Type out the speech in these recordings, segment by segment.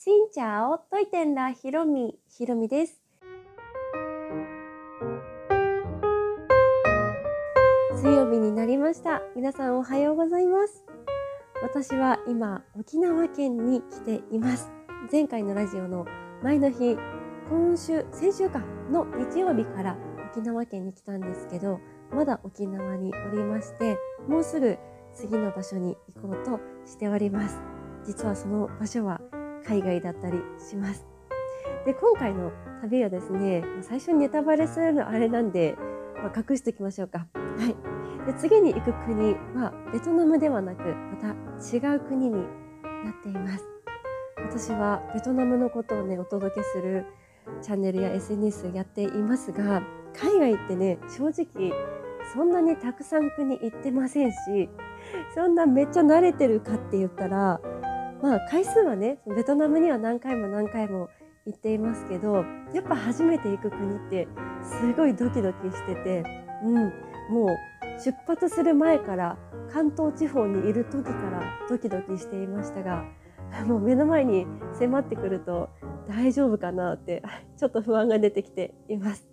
しんちゃおといてんらひろみ。ひろみです。水曜日になりました。皆さんおはようございます。私は今沖縄県に来ています。前回のラジオの前の日今週先週かの日曜日から沖縄県に来たんですけどまだ沖縄におりましてもうすぐ次の場所に行こうとしております。実はその場所は海外だったりします。で今回の旅はですね最初にネタバレするのあれなんで、まあ、隠しておきましょうか。はい。で次に行く国はベトナムではなくまた違う国になっています。私はベトナムのことをねお届けするチャンネルや SNS やっていますが海外ってね正直そんなにたくさん国行ってませんしそんなめっちゃ慣れてるかって言ったらまあ回数はねベトナムには何回も何回も行っていますけどやっぱ初めて行く国ってすごいドキドキしてて、うん、もう出発する前から関東地方にいる時からドキドキしていましたが もう目の前に迫ってくると大丈夫かなって ちょっと不安が出てきています。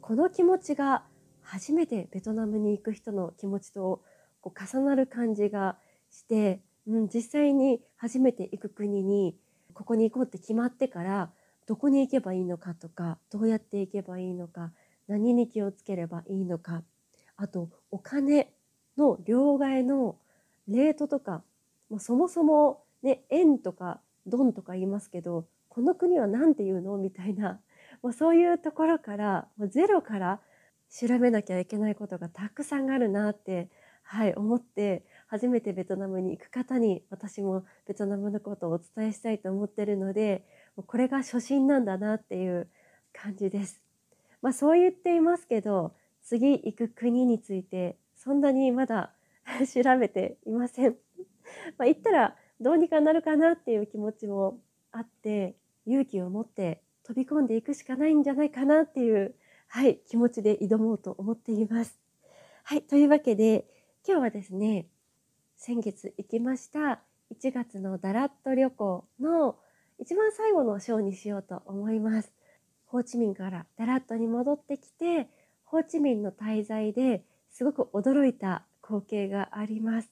この気持ちが初めてベトナムに行く人の気持ちとこう重なる感じがして、うん、実際に初めて行く国にここに行こうって決まってからどこに行けばいいのかとかどうやって行けばいいのか何に気をつければいいのかあとお金の両替のレートとかもうそもそも、ね、円とかドンとか言いますけどこの国は何て言うのみたいなもうそういうところからゼロから調べなきゃいけないことがたくさんあるなって、はい、思って初めてベトナムに行く方に私もベトナムのことをお伝えしたいと思ってるのでこれが初心なんだなっていう感じです。まあ、そう言っていますけど次行く国についてそんなにまだ 調べていません。まあ、行ったらどうにかなるかなっていう気持ちもあって勇気を持って飛び込んでいくしかないんじゃないかなっていうはい、気持ちで挑もうと思っています。はい、というわけで、今日はですね、先月行きました1月のダラット旅行の一番最後のショーにしようと思います。ホーチミンからダラットに戻ってきて、ホーチミンの滞在ですごく驚いた光景があります。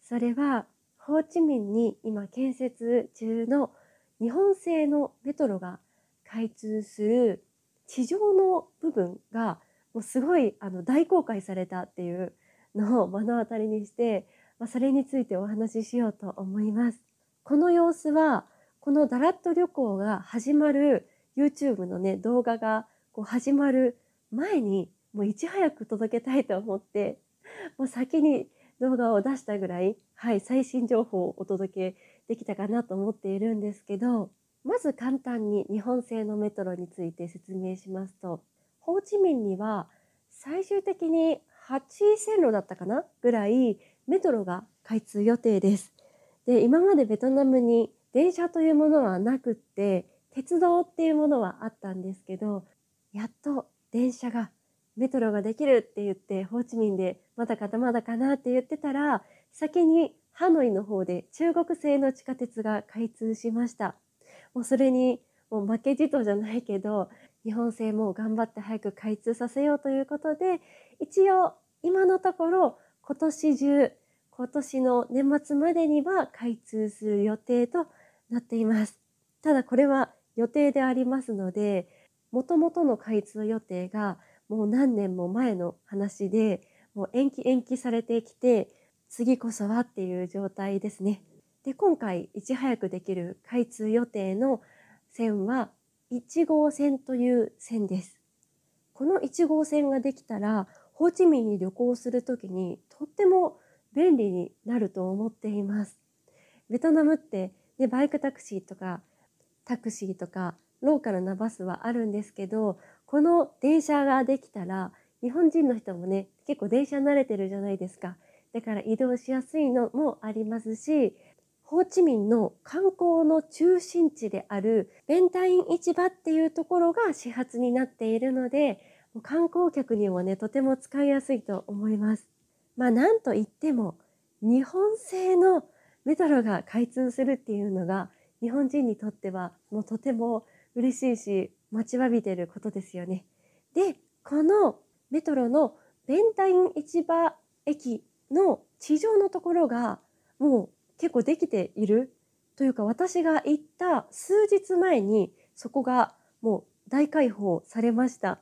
それは、ホーチミンに今建設中の日本製のメトロが開通する地上の部分がもうすごいあの大公開されたっていうのを目の当たりにして、それについてお話ししようと思います。この様子はこのダラット旅行が始まる YouTube のね動画がこう始まる前にもういち早く届けたいと思ってもう先に動画を出したぐらい、はい、最新情報をお届けできたかなと思っているんですけどまず簡単に日本製のメトロについて説明しますと、ホーチミンには最終的に8線路だったかなぐらいメトロが開通予定です。で、今までベトナムに電車というものはなくって、鉄道っていうものはあったんですけど、やっと電車がメトロができるって言ってホーチミンでまだかなまだかなって言ってたら先にハノイの方で中国製の地下鉄が開通しました。もうそれにもう負けじとじゃないけど日本製も頑張って早く開通させようということで一応今のところ今年中今年の年末までには開通する予定となっています。ただこれは予定でありますのでもともとの開通予定がもう何年も前の話でもう延期延期されてきて次こそはっていう状態ですね。で今回いち早くできる開通予定の線は1号線という線です。この1号線ができたらホーチミンに旅行するときにとっても便利になると思っています。ベトナムって、ね、バイクタクシーとかタクシーとかローカルなバスはあるんですけどこの電車ができたら日本人の人もね結構電車慣れてるじゃないですかだから移動しやすいのもありますしホーチミンの観光の中心地であるベンタイン市場っていうところが始発になっているので観光客にもねとても使いやすいと思います。まあなんといっても日本製のメトロが開通するっていうのが日本人にとってはもうとても嬉しいし待ちわびてることですよね。でこのメトロのベンタイン市場駅の地上のところがもう結構できているというか私が行った数日前にそこがもう大開放されました。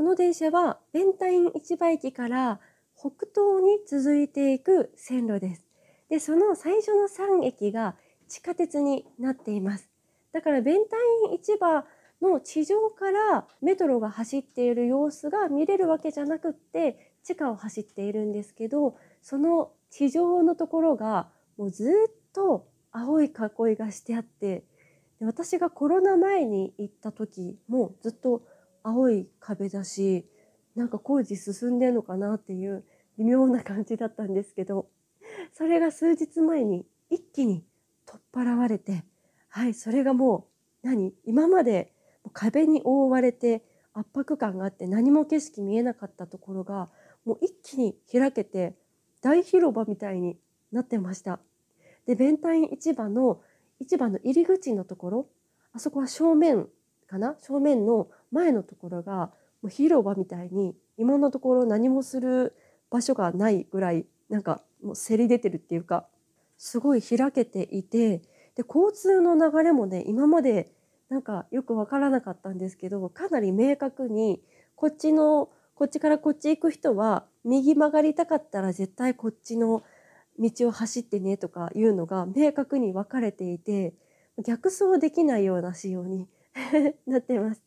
この電車はベンタイン市場駅から北東に続いていく線路です。で、その最初の3駅が地下鉄になっています。だからベンタイン市場の地上からメトロが走っている様子が見れるわけじゃなくって地下を走っているんですけどその地上のところがもうずっと青い囲いがしてあってで私がコロナ前に行った時もずっと青い壁だしなんか工事進んでんのかなっていう微妙な感じだったんですけどそれが数日前に一気に取っ払われてはいそれがもう何今まで壁に覆われて圧迫感があって何も景色見えなかったところがもう一気に開けて大広場みたいになってました。で弁イン市場の市場の入り口のところあそこは正面かな？正面の前のところがもう広場みたいに今のところ何もする場所がないぐらいなんかもうせり出てるっていうかすごい開けていてで交通の流れもね今までなんかよく分からなかったんですけどかなり明確にこっちのこっちからこっち行く人は右曲がりたかったら絶対こっちの道を走ってねとかいうのが明確に分かれていて逆走できないような仕様に なってます。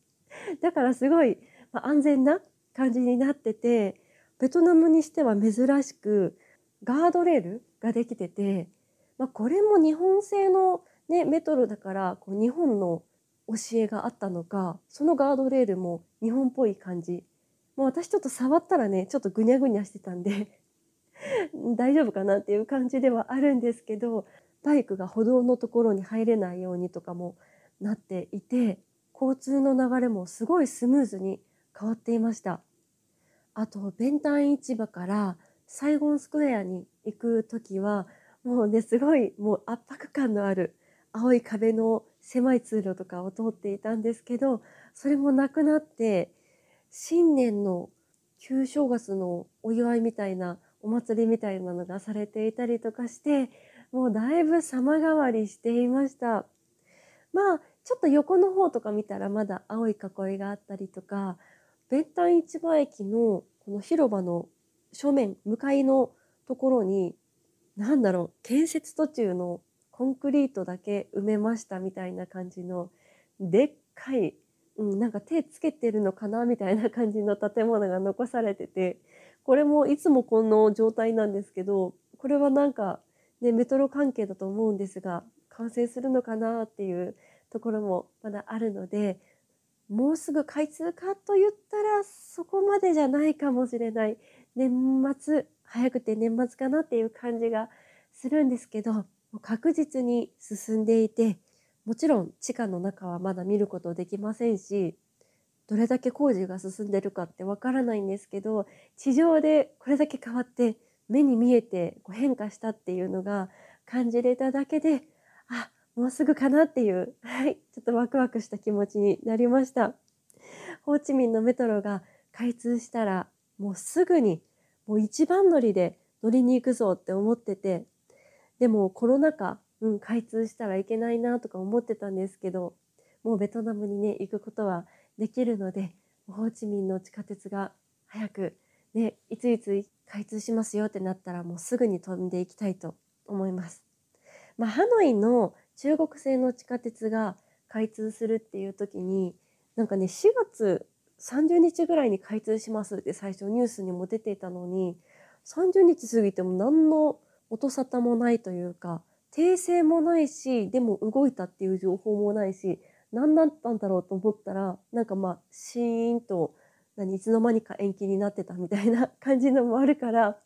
だからすごいま安全な感じになっててベトナムにしては珍しくガードレールができてて、まあ、これも日本製の、ね、メトロだからこう日本の教えがあったのかそのガードレールも日本っぽい感じもう私ちょっと触ったらねちょっとぐにゃぐにゃしてたんで 大丈夫かなっていう感じではあるんですけどバイクが歩道のところに入れないようにとかもなっていて交通の流れもすごいスムーズに変わっていました。あとベンタン市場からサイゴンスクエアに行く時はもうねすごいもう圧迫感のある青い壁の狭い通路とかを通っていたんですけどそれもなくなって新年の旧正月のお祝いみたいなお祭りみたいなのがされていたりとかしてもうだいぶ様変わりしていました。まあちょっと横の方とか見たらまだ青い囲いがあったりとか弁ン市場駅のこの広場の正面向かいのところに何だろう建設途中のコンクリートだけ埋めましたみたいな感じのでっかい、うん、なんか手つけてるのかなみたいな感じの建物が残されててこれもいつもこの状態なんですけどこれはなんか、ね、メトロ関係だと思うんですが完成するのかなっていうところもまだあるのでもうすぐ開通かと言ったらそこまでじゃないかもしれない年末早くて年末かなっていう感じがするんですけど確実に進んでいてもちろん地下の中はまだ見ることできませんしどれだけ工事が進んでるかってわからないんですけど地上でこれだけ変わって目に見えてこう変化したっていうのが感じれただけであもうすぐかなっていう、はい、ちょっとワクワクした気持ちになりました。ホーチミンのメトロが開通したらもうすぐにもう一番乗りで乗りに行くぞって思っててでもコロナ禍、うん、開通したらいけないなとか思ってたんですけどもうベトナムにね行くことはできるのでホーチミンの地下鉄が早くねいついつ開通しますよってなったらもうすぐに飛んでいきたいと思います。まあ、ハノイの中国製の地下鉄が開通するっていう時になんかね4月30日ぐらいに開通しますって最初ニュースにも出ていたのに30日過ぎても何の音沙汰もないというか訂正もないしでも動いたっていう情報もないし何だったんだろうと思ったらなんかまあシーンと何いつの間にか延期になってたみたいな感じのもあるから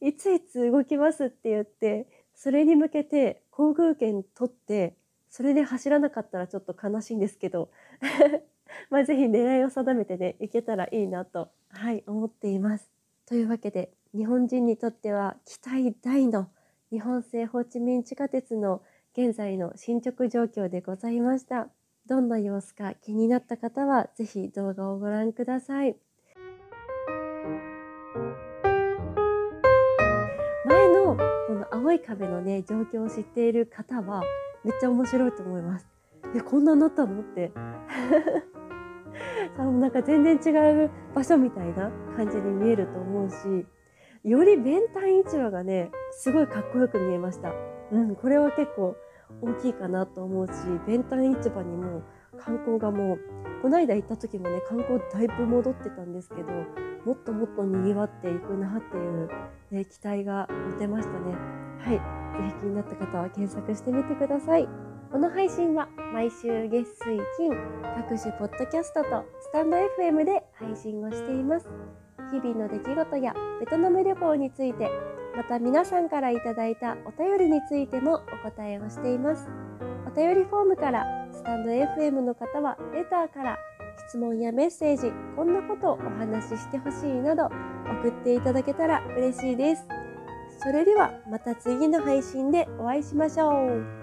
いついつ動きますって言ってそれに向けて航空券取ってそれで走らなかったらちょっと悲しいんですけど まあぜひ狙いを定めてね行けたらいいなとはい思っています。というわけで日本人にとっては期待大の日本製ホーチミン地下鉄の現在の進捗状況でございました。どんな様子か気になった方は是非動画をご覧ください。前のこの青い壁のね状況を知っている方はめっちゃ面白いと思います。えこんなになったのって さなんか全然違う場所みたいな感じに見えると思うしより弁ン市場がねすごいかっこよく見えました。うん、これは結構大きいかなと思うし弁ンタン市場にも観光がもうこの間行った時もね観光だいぶ戻ってたんですけどもっともっとにぎわっていくなっていう、ね、期待が持てましたね。はい。是非気になった方は検索してみてください。この配信は毎週月水金各種ポッドキャストとスタンド FM で配信をしています。日々の出来事やベトナム旅行についてまた皆さんから頂いたお便りについてもお答えをしています。お便りフォームからスタンド FM の方はレターから質問やメッセージこんなことをお話ししてほしいなど送っていただけたら嬉しいです。それではまた次の配信でお会いしましょう。